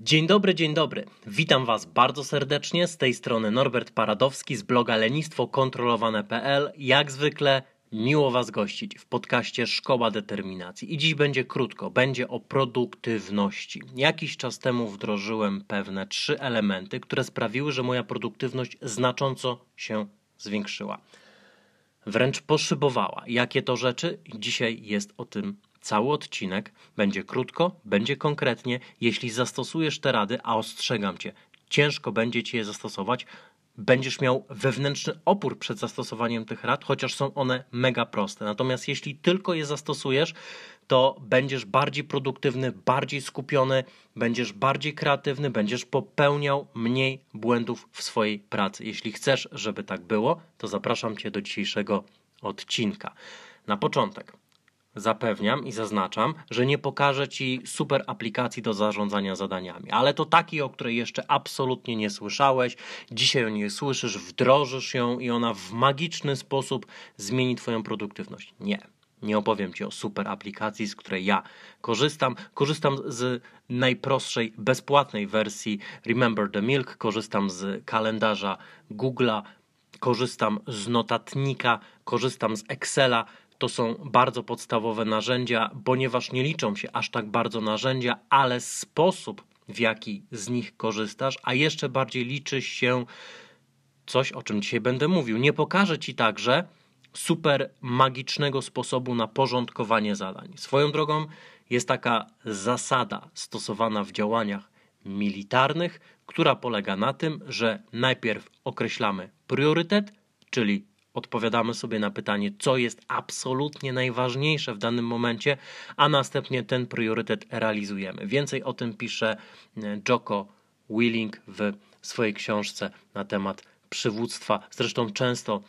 Dzień dobry, dzień dobry. Witam Was bardzo serdecznie. Z tej strony Norbert Paradowski z bloga lenistwokontrolowane.pl. Jak zwykle miło Was gościć w podcaście Szkoła Determinacji. I dziś będzie krótko, będzie o produktywności. Jakiś czas temu wdrożyłem pewne trzy elementy, które sprawiły, że moja produktywność znacząco się zwiększyła. Wręcz poszybowała. Jakie to rzeczy? Dzisiaj jest o tym Cały odcinek będzie krótko, będzie konkretnie. Jeśli zastosujesz te rady, a ostrzegam cię, ciężko będzie ci je zastosować, będziesz miał wewnętrzny opór przed zastosowaniem tych rad, chociaż są one mega proste. Natomiast jeśli tylko je zastosujesz, to będziesz bardziej produktywny, bardziej skupiony, będziesz bardziej kreatywny, będziesz popełniał mniej błędów w swojej pracy. Jeśli chcesz, żeby tak było, to zapraszam Cię do dzisiejszego odcinka. Na początek zapewniam i zaznaczam, że nie pokażę Ci super aplikacji do zarządzania zadaniami, ale to takiej, o której jeszcze absolutnie nie słyszałeś. Dzisiaj o niej słyszysz, wdrożysz ją i ona w magiczny sposób zmieni Twoją produktywność. Nie. Nie opowiem Ci o super aplikacji, z której ja korzystam. Korzystam z najprostszej, bezpłatnej wersji Remember the Milk, korzystam z kalendarza Google'a, korzystam z notatnika, korzystam z Excela, to są bardzo podstawowe narzędzia, ponieważ nie liczą się aż tak bardzo narzędzia, ale sposób, w jaki z nich korzystasz, a jeszcze bardziej liczy się coś, o czym dzisiaj będę mówił. Nie pokażę ci także super magicznego sposobu na porządkowanie zadań. Swoją drogą jest taka zasada stosowana w działaniach militarnych, która polega na tym, że najpierw określamy priorytet, czyli odpowiadamy sobie na pytanie, co jest absolutnie najważniejsze w danym momencie, a następnie ten priorytet realizujemy. Więcej o tym pisze e, Joko Willing w swojej książce na temat przywództwa. Zresztą często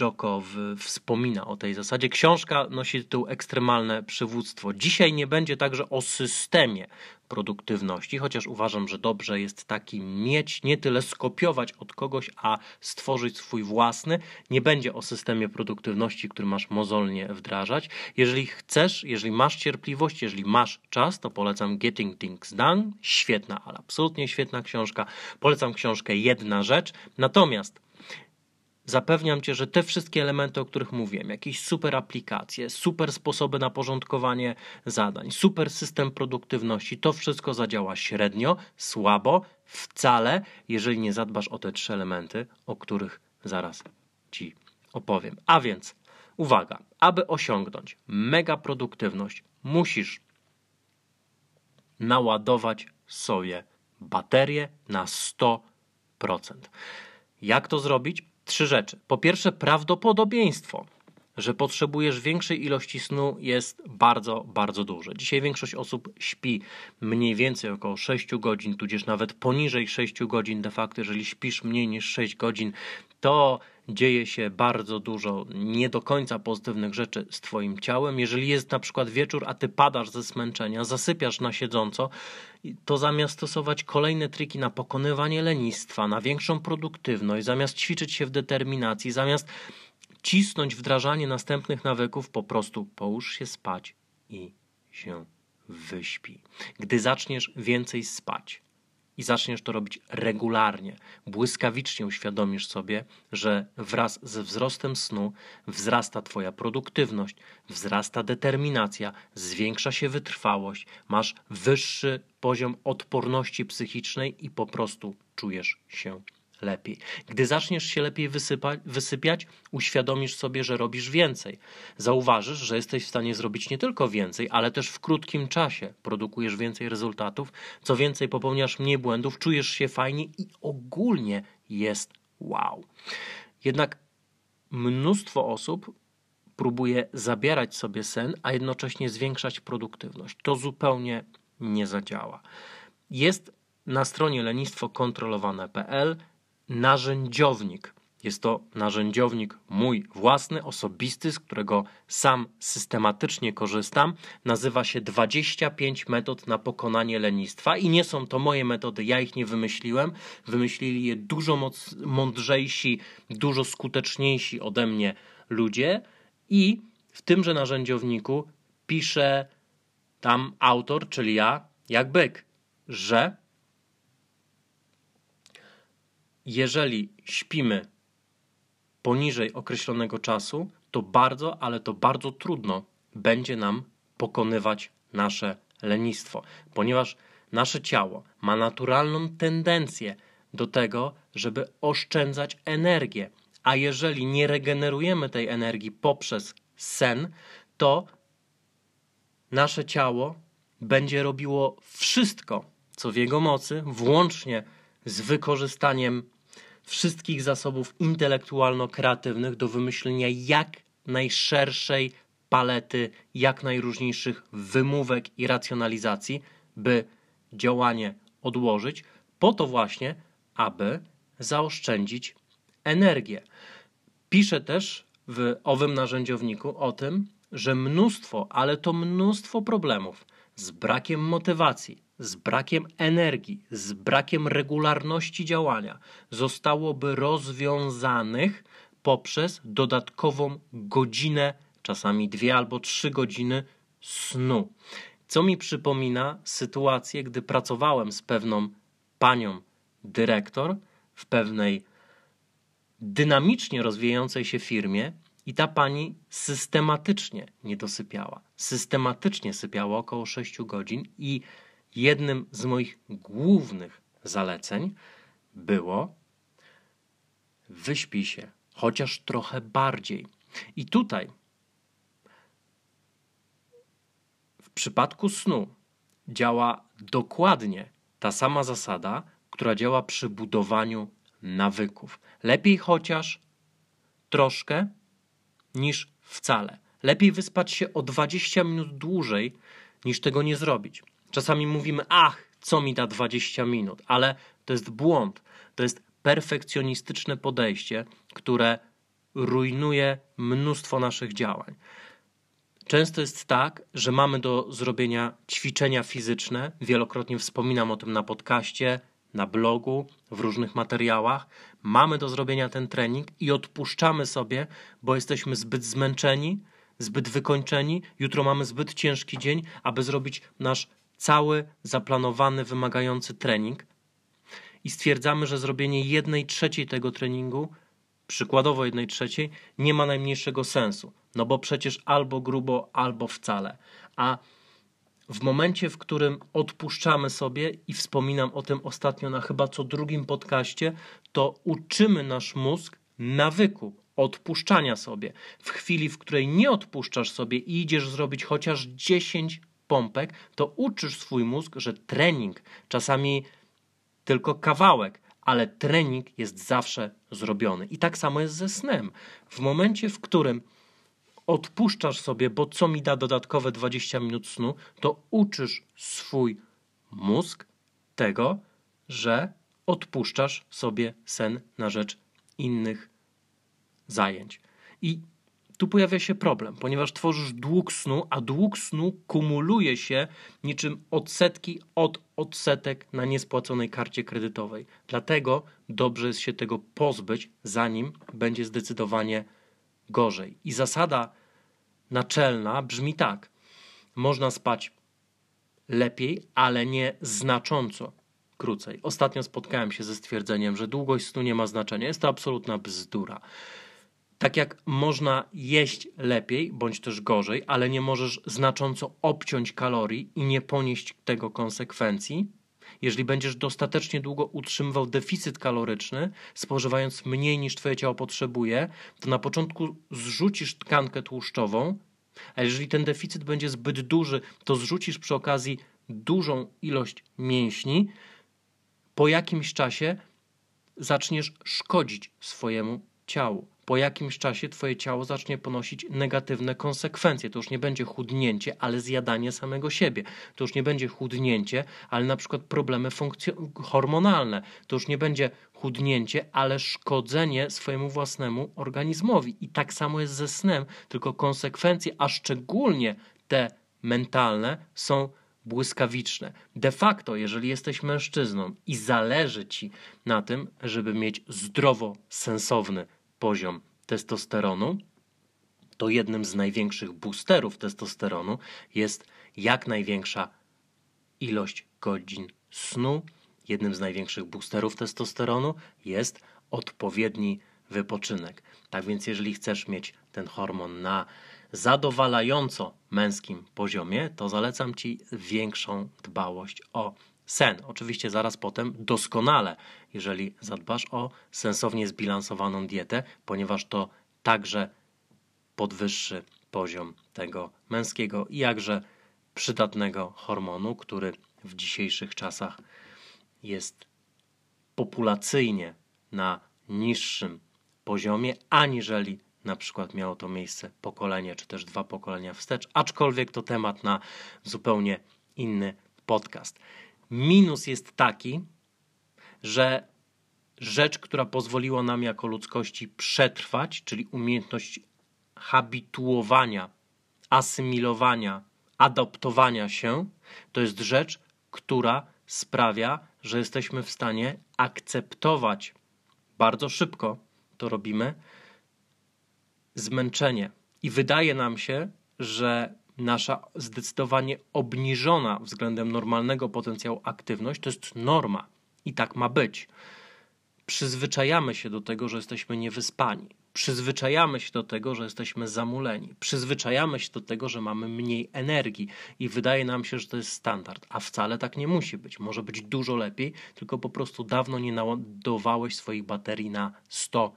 Joko wspomina o tej zasadzie. Książka nosi tytuł Ekstremalne przywództwo. Dzisiaj nie będzie także o systemie produktywności, chociaż uważam, że dobrze jest taki mieć, nie tyle skopiować od kogoś, a stworzyć swój własny. Nie będzie o systemie produktywności, który masz mozolnie wdrażać. Jeżeli chcesz, jeżeli masz cierpliwość, jeżeli masz czas, to polecam Getting Things Done. Świetna, ale absolutnie świetna książka. Polecam książkę Jedna Rzecz. Natomiast Zapewniam cię, że te wszystkie elementy, o których mówiłem, jakieś super aplikacje, super sposoby na porządkowanie zadań, super system produktywności, to wszystko zadziała średnio, słabo, wcale, jeżeli nie zadbasz o te trzy elementy, o których zaraz ci opowiem. A więc, uwaga, aby osiągnąć mega produktywność, musisz naładować sobie baterię na 100%. Jak to zrobić? Trzy rzeczy. Po pierwsze, prawdopodobieństwo, że potrzebujesz większej ilości snu jest bardzo, bardzo duże. Dzisiaj większość osób śpi mniej więcej około 6 godzin, tudzież nawet poniżej 6 godzin de facto. Jeżeli śpisz mniej niż 6 godzin, to dzieje się bardzo dużo nie do końca pozytywnych rzeczy z Twoim ciałem. Jeżeli jest na przykład wieczór, a Ty padasz ze zmęczenia, zasypiasz na siedząco, to zamiast stosować kolejne triki na pokonywanie lenistwa, na większą produktywność, zamiast ćwiczyć się w determinacji, zamiast cisnąć wdrażanie następnych nawyków, po prostu połóż się spać i się wyśpi. Gdy zaczniesz więcej spać, i zaczniesz to robić regularnie, błyskawicznie uświadomisz sobie, że wraz ze wzrostem snu wzrasta Twoja produktywność, wzrasta determinacja, zwiększa się wytrwałość, masz wyższy poziom odporności psychicznej i po prostu czujesz się lepiej. Gdy zaczniesz się lepiej wysypa, wysypiać, uświadomisz sobie, że robisz więcej. Zauważysz, że jesteś w stanie zrobić nie tylko więcej, ale też w krótkim czasie produkujesz więcej rezultatów. Co więcej, popełniasz mniej błędów, czujesz się fajnie i ogólnie jest wow. Jednak mnóstwo osób próbuje zabierać sobie sen, a jednocześnie zwiększać produktywność. To zupełnie nie zadziała. Jest na stronie lenistwokontrolowane.pl narzędziownik Jest to narzędziownik mój własny, osobisty, z którego sam systematycznie korzystam. Nazywa się 25 metod na pokonanie lenistwa i nie są to moje metody, ja ich nie wymyśliłem. Wymyślili je dużo moc, mądrzejsi, dużo skuteczniejsi ode mnie ludzie i w tymże narzędziowniku pisze tam autor, czyli ja, jak byk, że jeżeli śpimy poniżej określonego czasu, to bardzo, ale to bardzo trudno będzie nam pokonywać nasze lenistwo, ponieważ nasze ciało ma naturalną tendencję do tego, żeby oszczędzać energię. A jeżeli nie regenerujemy tej energii poprzez sen, to nasze ciało będzie robiło wszystko, co w jego mocy, włącznie z wykorzystaniem wszystkich zasobów intelektualno-kreatywnych do wymyślenia jak najszerszej palety, jak najróżniejszych wymówek i racjonalizacji, by działanie odłożyć, po to właśnie, aby zaoszczędzić energię. Piszę też w owym narzędziowniku o tym, że mnóstwo, ale to mnóstwo problemów z brakiem motywacji, z brakiem energii, z brakiem regularności działania zostałoby rozwiązanych poprzez dodatkową godzinę, czasami dwie albo trzy godziny snu. Co mi przypomina sytuację, gdy pracowałem z pewną panią dyrektor w pewnej dynamicznie rozwijającej się firmie i ta pani systematycznie nie dosypiała. Systematycznie sypiała około 6 godzin i jednym z moich głównych zaleceń było wyśpij się chociaż trochę bardziej. I tutaj w przypadku snu działa dokładnie ta sama zasada, która działa przy budowaniu nawyków. Lepiej chociaż troszkę niż wcale. Lepiej wyspać się o 20 minut dłużej niż tego nie zrobić. Czasami mówimy, ach, co mi da 20 minut, ale to jest błąd. To jest perfekcjonistyczne podejście, które rujnuje mnóstwo naszych działań. Często jest tak, że mamy do zrobienia ćwiczenia fizyczne. Wielokrotnie wspominam o tym na podcaście, na blogu, w różnych materiałach. Mamy do zrobienia ten trening i odpuszczamy sobie, bo jesteśmy zbyt zmęczeni, zbyt wykończeni. Jutro mamy zbyt ciężki dzień, aby zrobić nasz cały zaplanowany, wymagający trening i stwierdzamy, że zrobienie jednej trzeciej tego treningu, przykładowo jednej trzeciej, nie ma najmniejszego sensu. No bo przecież albo grubo, albo wcale. A w momencie, w którym odpuszczamy sobie, i wspominam o tym ostatnio na chyba co drugim podcaście, to uczymy nasz mózg nawyku odpuszczania sobie. W chwili, w której nie odpuszczasz sobie i idziesz zrobić chociaż 10 pompek, to uczysz swój mózg, że trening, czasami tylko kawałek, ale trening jest zawsze zrobiony. I tak samo jest ze snem. W momencie, w którym odpuszczasz sobie, bo co mi da dodatkowe 20 minut snu, to uczysz swój mózg tego, że odpuszczasz sobie sen na rzecz innych zajęć. I tu pojawia się problem, ponieważ tworzysz dług snu, a dług snu kumuluje się niczym odsetki od odsetek na niespłaconej karcie kredytowej. Dlatego dobrze jest się tego pozbyć, zanim będzie zdecydowanie gorzej. I zasada naczelna brzmi tak: można spać lepiej, ale nie znacząco krócej. Ostatnio spotkałem się ze stwierdzeniem, że długość snu nie ma znaczenia. Jest to absolutna bzdura. Tak jak można jeść lepiej bądź też gorzej, ale nie możesz znacząco obciąć kalorii i nie ponieść tego konsekwencji, jeżeli będziesz dostatecznie długo utrzymywał deficyt kaloryczny, spożywając mniej niż twoje ciało potrzebuje, to na początku zrzucisz tkankę tłuszczową, a jeżeli ten deficyt będzie zbyt duży, to zrzucisz przy okazji dużą ilość mięśni. Po jakimś czasie zaczniesz szkodzić swojemu ciału. Po jakimś czasie twoje ciało zacznie ponosić negatywne konsekwencje. To już nie będzie chudnięcie, ale zjadanie samego siebie. To już nie będzie chudnięcie, ale na przykład problemy hormonalne. To już nie będzie chudnięcie, ale szkodzenie swojemu własnemu organizmowi. I tak samo jest ze snem, tylko konsekwencje, a szczególnie te mentalne, są błyskawiczne. De facto, jeżeli jesteś mężczyzną i zależy ci na tym, żeby mieć zdrowo sensowny poziom testosteronu, to jednym z największych boosterów testosteronu jest jak największa ilość godzin snu. Jednym z największych boosterów testosteronu jest odpowiedni wypoczynek. Tak więc, jeżeli chcesz mieć ten hormon na zadowalająco męskim poziomie, to zalecam Ci większą dbałość o sen. Oczywiście zaraz potem doskonale, jeżeli zadbasz o sensownie zbilansowaną dietę, ponieważ to także podwyższy poziom tego męskiego i jakże przydatnego hormonu, który w dzisiejszych czasach jest populacyjnie na niższym poziomie, aniżeli na przykład miało to miejsce pokolenie czy też dwa pokolenia wstecz, aczkolwiek to temat na zupełnie inny podcast. Minus jest taki, że rzecz, która pozwoliła nam jako ludzkości przetrwać, czyli umiejętność habituowania, asymilowania, adoptowania się, to jest rzecz, która sprawia, że jesteśmy w stanie akceptować bardzo szybko to robimy zmęczenie. I wydaje nam się, że nasza zdecydowanie obniżona względem normalnego potencjału aktywność to jest norma i tak ma być. Przyzwyczajamy się do tego, że jesteśmy niewyspani. Przyzwyczajamy się do tego, że jesteśmy zamuleni. Przyzwyczajamy się do tego, że mamy mniej energii i wydaje nam się, że to jest standard, a wcale tak nie musi być. Może być dużo lepiej, tylko po prostu dawno nie naładowałeś swoich baterii na 100%,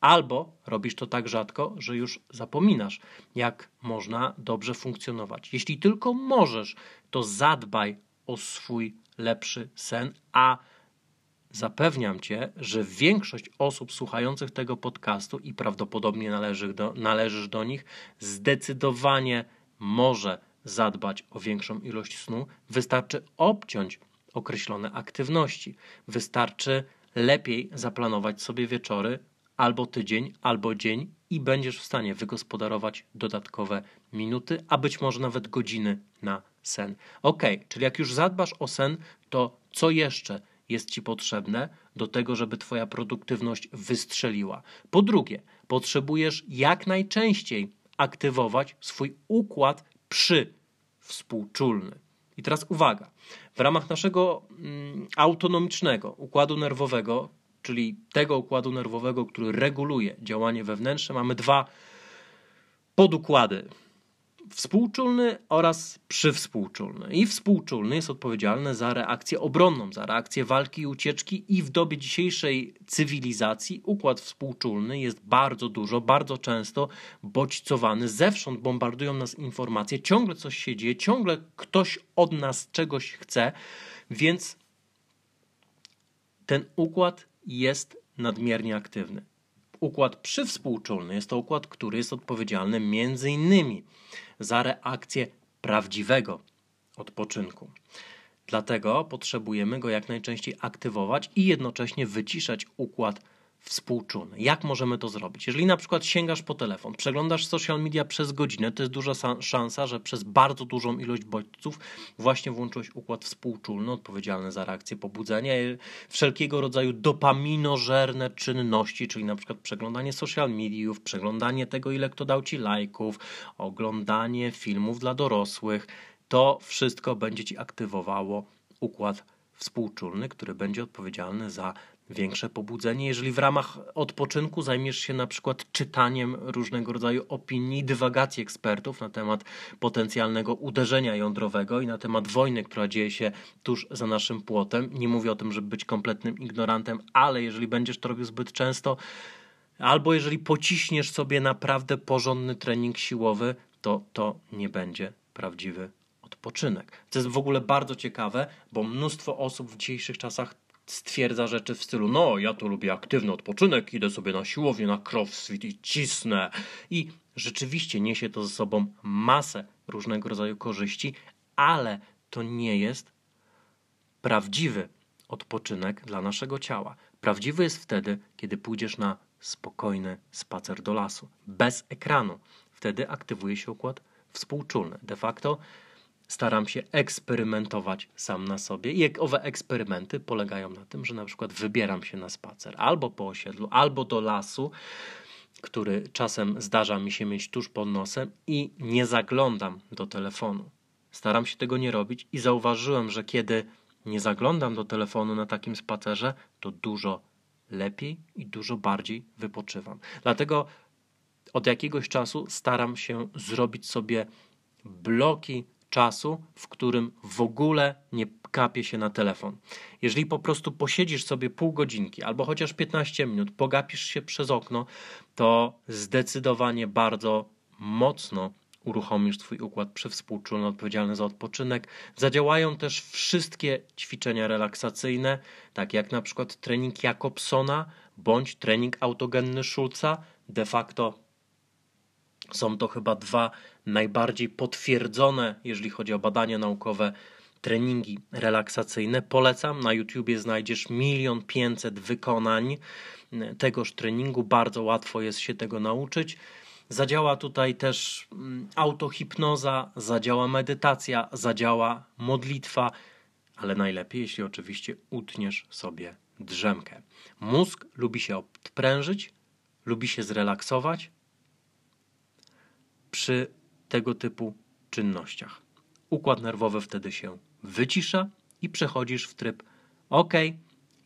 Albo robisz to tak rzadko, że już zapominasz, jak można dobrze funkcjonować. Jeśli tylko możesz, to zadbaj o swój lepszy sen, a zapewniam cię, że większość osób słuchających tego podcastu i prawdopodobnie należy do, należysz do nich, zdecydowanie może zadbać o większą ilość snu. Wystarczy obciąć określone aktywności. Wystarczy lepiej zaplanować sobie wieczory, albo tydzień, albo dzień i będziesz w stanie wygospodarować dodatkowe minuty, a być może nawet godziny na sen. Ok, czyli jak już zadbasz o sen, to co jeszcze jest Ci potrzebne do tego, żeby Twoja produktywność wystrzeliła? Po drugie, potrzebujesz jak najczęściej aktywować swój układ przywspółczulny. I teraz uwaga, w ramach naszego mm, autonomicznego układu nerwowego czyli tego układu nerwowego, który reguluje działanie wewnętrzne, mamy dwa podukłady. Współczulny oraz przywspółczulny. I współczulny jest odpowiedzialny za reakcję obronną, za reakcję walki i ucieczki, i w dobie dzisiejszej cywilizacji układ współczulny jest bardzo dużo, bardzo często bodźcowany. Zewsząd bombardują nas informacje, ciągle coś się dzieje, ciągle ktoś od nas czegoś chce, więc ten układ jest nadmiernie aktywny. Układ przywspółczulny jest to układ, który jest odpowiedzialny między innymi za reakcję prawdziwego odpoczynku. Dlatego potrzebujemy go jak najczęściej aktywować i jednocześnie wyciszać układ współczulny. Jak możemy to zrobić? Jeżeli na przykład sięgasz po telefon, przeglądasz social media przez godzinę, to jest duża szansa, że przez bardzo dużą ilość bodźców właśnie włączyłeś układ współczulny odpowiedzialny za reakcję pobudzenia, wszelkiego rodzaju dopaminożerne czynności, czyli na przykład przeglądanie social mediów, przeglądanie tego, ile kto dał ci lajków, oglądanie filmów dla dorosłych. To wszystko będzie ci aktywowało układ współczulny, który będzie odpowiedzialny za większe pobudzenie. Jeżeli w ramach odpoczynku zajmiesz się na przykład czytaniem różnego rodzaju opinii, dywagacji ekspertów na temat potencjalnego uderzenia jądrowego i na temat wojny, która dzieje się tuż za naszym płotem. Nie mówię o tym, żeby być kompletnym ignorantem, ale jeżeli będziesz to robił zbyt często, albo jeżeli pociśniesz sobie naprawdę porządny trening siłowy, to to nie będzie prawdziwy odpoczynek. To jest w ogóle bardzo ciekawe, bo mnóstwo osób w dzisiejszych czasach stwierdza rzeczy w stylu: No, ja to lubię aktywny odpoczynek, idę sobie na siłownię, na crossfit i cisnę. I rzeczywiście niesie to ze sobą masę różnego rodzaju korzyści, ale to nie jest prawdziwy odpoczynek dla naszego ciała. Prawdziwy jest wtedy, kiedy pójdziesz na spokojny spacer do lasu, bez ekranu. Wtedy aktywuje się układ współczulny. De facto staram się eksperymentować sam na sobie. I owe eksperymenty polegają na tym, że na przykład wybieram się na spacer albo po osiedlu, albo do lasu, który czasem zdarza mi się mieć tuż pod nosem i nie zaglądam do telefonu. Staram się tego nie robić i zauważyłem, że kiedy nie zaglądam do telefonu na takim spacerze, to dużo lepiej i dużo bardziej wypoczywam. Dlatego od jakiegoś czasu staram się zrobić sobie bloki czasu, w którym w ogóle nie kapie się na telefon. Jeżeli po prostu posiedzisz sobie pół godzinki albo chociaż 15 minut, pogapisz się przez okno, to zdecydowanie bardzo mocno uruchomisz Twój układ przywspółczulny odpowiedzialny za odpoczynek. Zadziałają też wszystkie ćwiczenia relaksacyjne, takie jak na przykład trening Jakobsona bądź trening autogenny Schulza. De facto są to chyba dwa najbardziej potwierdzone, jeżeli chodzi o badania naukowe, treningi relaksacyjne. Polecam, na YouTubie znajdziesz milion pięćset wykonań tegoż treningu. Bardzo łatwo jest się tego nauczyć. Zadziała tutaj też mm, autohipnoza, zadziała medytacja, zadziała modlitwa, ale najlepiej, jeśli oczywiście utniesz sobie drzemkę. Mózg lubi się odprężyć, lubi się zrelaksować przy tego typu czynnościach. Układ nerwowy wtedy się wycisza i przechodzisz w tryb OK,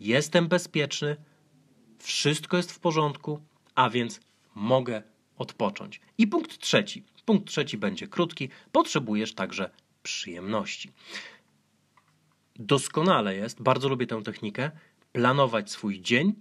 jestem bezpieczny, wszystko jest w porządku, a więc mogę odpocząć. I punkt trzeci. Punkt trzeci będzie krótki. Potrzebujesz także przyjemności. Doskonale jest, bardzo lubię tę technikę, planować swój dzień,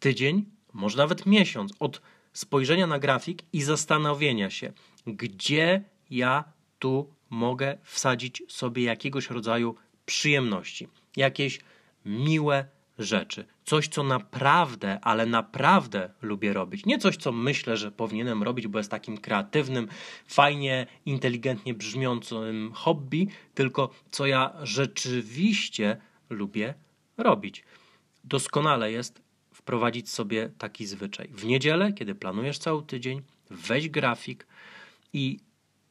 tydzień, może nawet miesiąc od spojrzenia na grafik i zastanowienia się, gdzie ja tu mogę wsadzić sobie jakiegoś rodzaju przyjemności, jakieś miłe rzeczy. Coś, co naprawdę, ale naprawdę lubię robić. Nie coś, co myślę, że powinienem robić, bo jest takim kreatywnym, fajnie, inteligentnie brzmiącym hobby, tylko co ja rzeczywiście lubię robić. Doskonale jest wprowadzić sobie taki zwyczaj. W niedzielę, kiedy planujesz cały tydzień, weź grafik i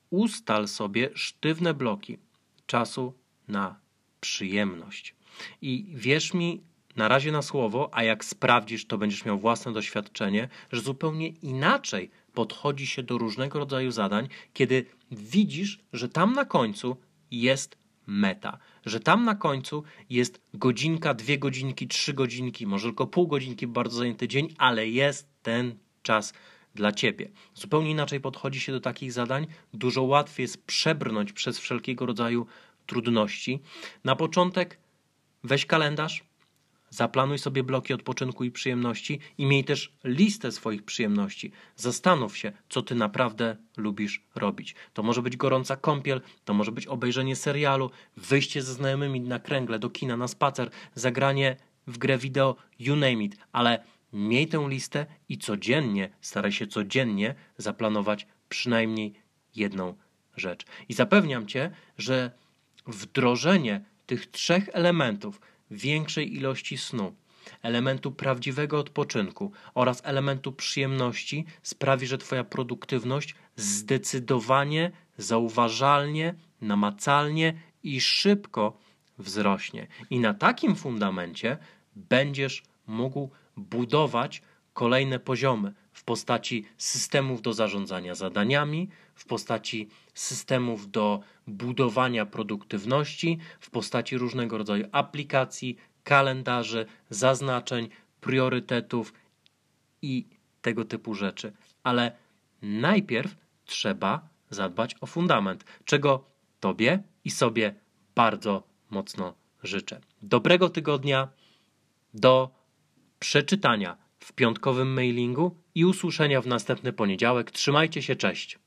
ustal sobie sztywne bloki czasu na przyjemność. I wierz mi, na razie na słowo, a jak sprawdzisz, to będziesz miał własne doświadczenie, że zupełnie inaczej podchodzi się do różnego rodzaju zadań, kiedy widzisz, że tam na końcu jest meta, że tam na końcu jest godzinka, dwie godzinki, trzy godzinki, może tylko pół godzinki, bardzo zajęty dzień, ale jest ten czas dla ciebie. Zupełnie inaczej podchodzi się do takich zadań, dużo łatwiej jest przebrnąć przez wszelkiego rodzaju trudności. Na początek weź kalendarz, Zaplanuj sobie bloki odpoczynku i przyjemności i miej też listę swoich przyjemności. Zastanów się, co ty naprawdę lubisz robić. To może być gorąca kąpiel, to może być obejrzenie serialu, wyjście ze znajomymi na kręgle, do kina, na spacer, zagranie w grę wideo, you name it, ale miej tę listę i codziennie, staraj się codziennie zaplanować przynajmniej jedną rzecz. I zapewniam cię, że wdrożenie tych trzech elementów, większej ilości snu, elementu prawdziwego odpoczynku oraz elementu przyjemności sprawi, że Twoja produktywność zdecydowanie, zauważalnie, namacalnie i szybko wzrośnie. I na takim fundamencie będziesz mógł budować kolejne poziomy w postaci systemów do zarządzania zadaniami, w postaci systemów do budowania produktywności, w postaci różnego rodzaju aplikacji, kalendarzy, zaznaczeń, priorytetów i tego typu rzeczy. Ale najpierw trzeba zadbać o fundament, czego Tobie i sobie bardzo mocno życzę. Dobrego tygodnia, do przeczytania w piątkowym mailingu i usłyszenia w następny poniedziałek. Trzymajcie się, cześć!